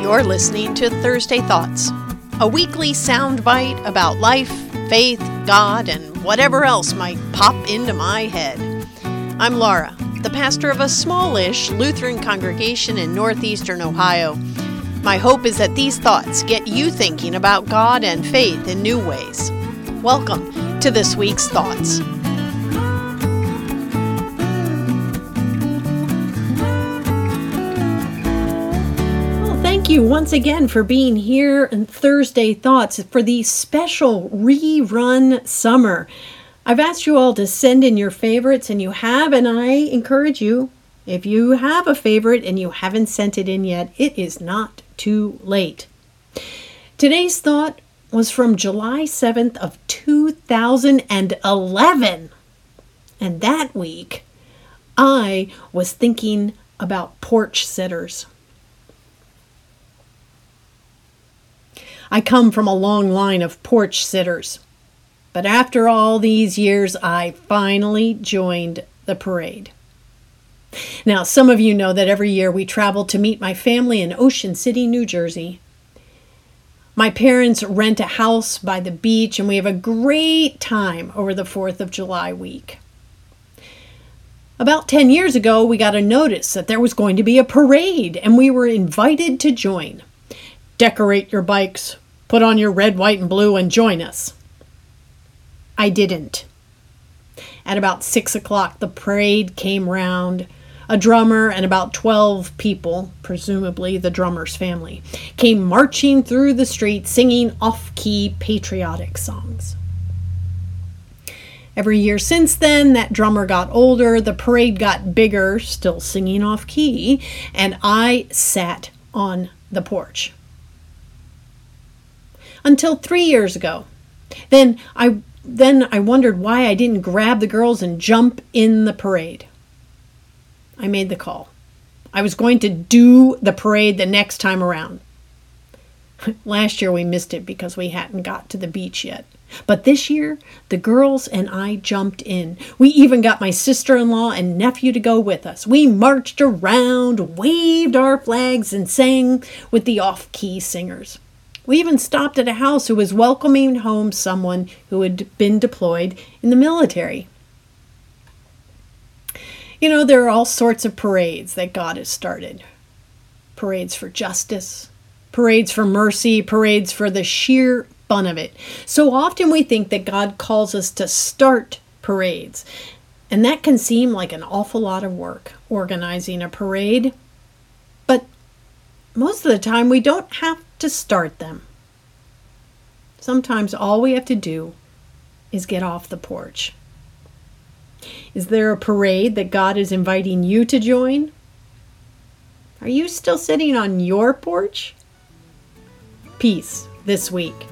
You're listening to Thursday Thoughts, a weekly soundbite about life, faith, God, and whatever else might pop into my head. I'm Laura, the pastor of a smallish Lutheran congregation in northeastern Ohio. My hope is that these thoughts get you thinking about God and faith in new ways. Welcome to this week's Thoughts. Thank you once again for being here in Thursday Thoughts for the special rerun summer. I've asked you all to send in your favorites, and you have, and I encourage you, if you have a favorite and you haven't sent it in yet, it is not too late. Today's thought was from July 7th of 2011. And that week, I was thinking about porch sitters. I come from a long line of porch sitters. But after all these years, I finally joined the parade. Now, some of you know that every year we travel to meet my family in Ocean City, New Jersey. My parents rent a house by the beach, and we have a great time over the 4th of July week. About 10 years ago, we got a notice that there was going to be a parade, and we were invited to join. Decorate your bikes, put on your red, white, and blue, and join us. I didn't. At about six o'clock, the parade came round. A drummer and about 12 people, presumably the drummer's family, came marching through the street singing off key patriotic songs. Every year since then, that drummer got older, the parade got bigger, still singing off key, and I sat on the porch until three years ago. Then I then I wondered why I didn't grab the girls and jump in the parade. I made the call. I was going to do the parade the next time around. Last year we missed it because we hadn't got to the beach yet. But this year, the girls and I jumped in. We even got my sister in law and nephew to go with us. We marched around, waved our flags, and sang with the off key singers. We even stopped at a house who was welcoming home someone who had been deployed in the military. You know, there are all sorts of parades that God has started parades for justice, parades for mercy, parades for the sheer fun of it. So often we think that God calls us to start parades, and that can seem like an awful lot of work organizing a parade. But most of the time, we don't have to start them. Sometimes all we have to do is get off the porch. Is there a parade that God is inviting you to join? Are you still sitting on your porch? Peace this week.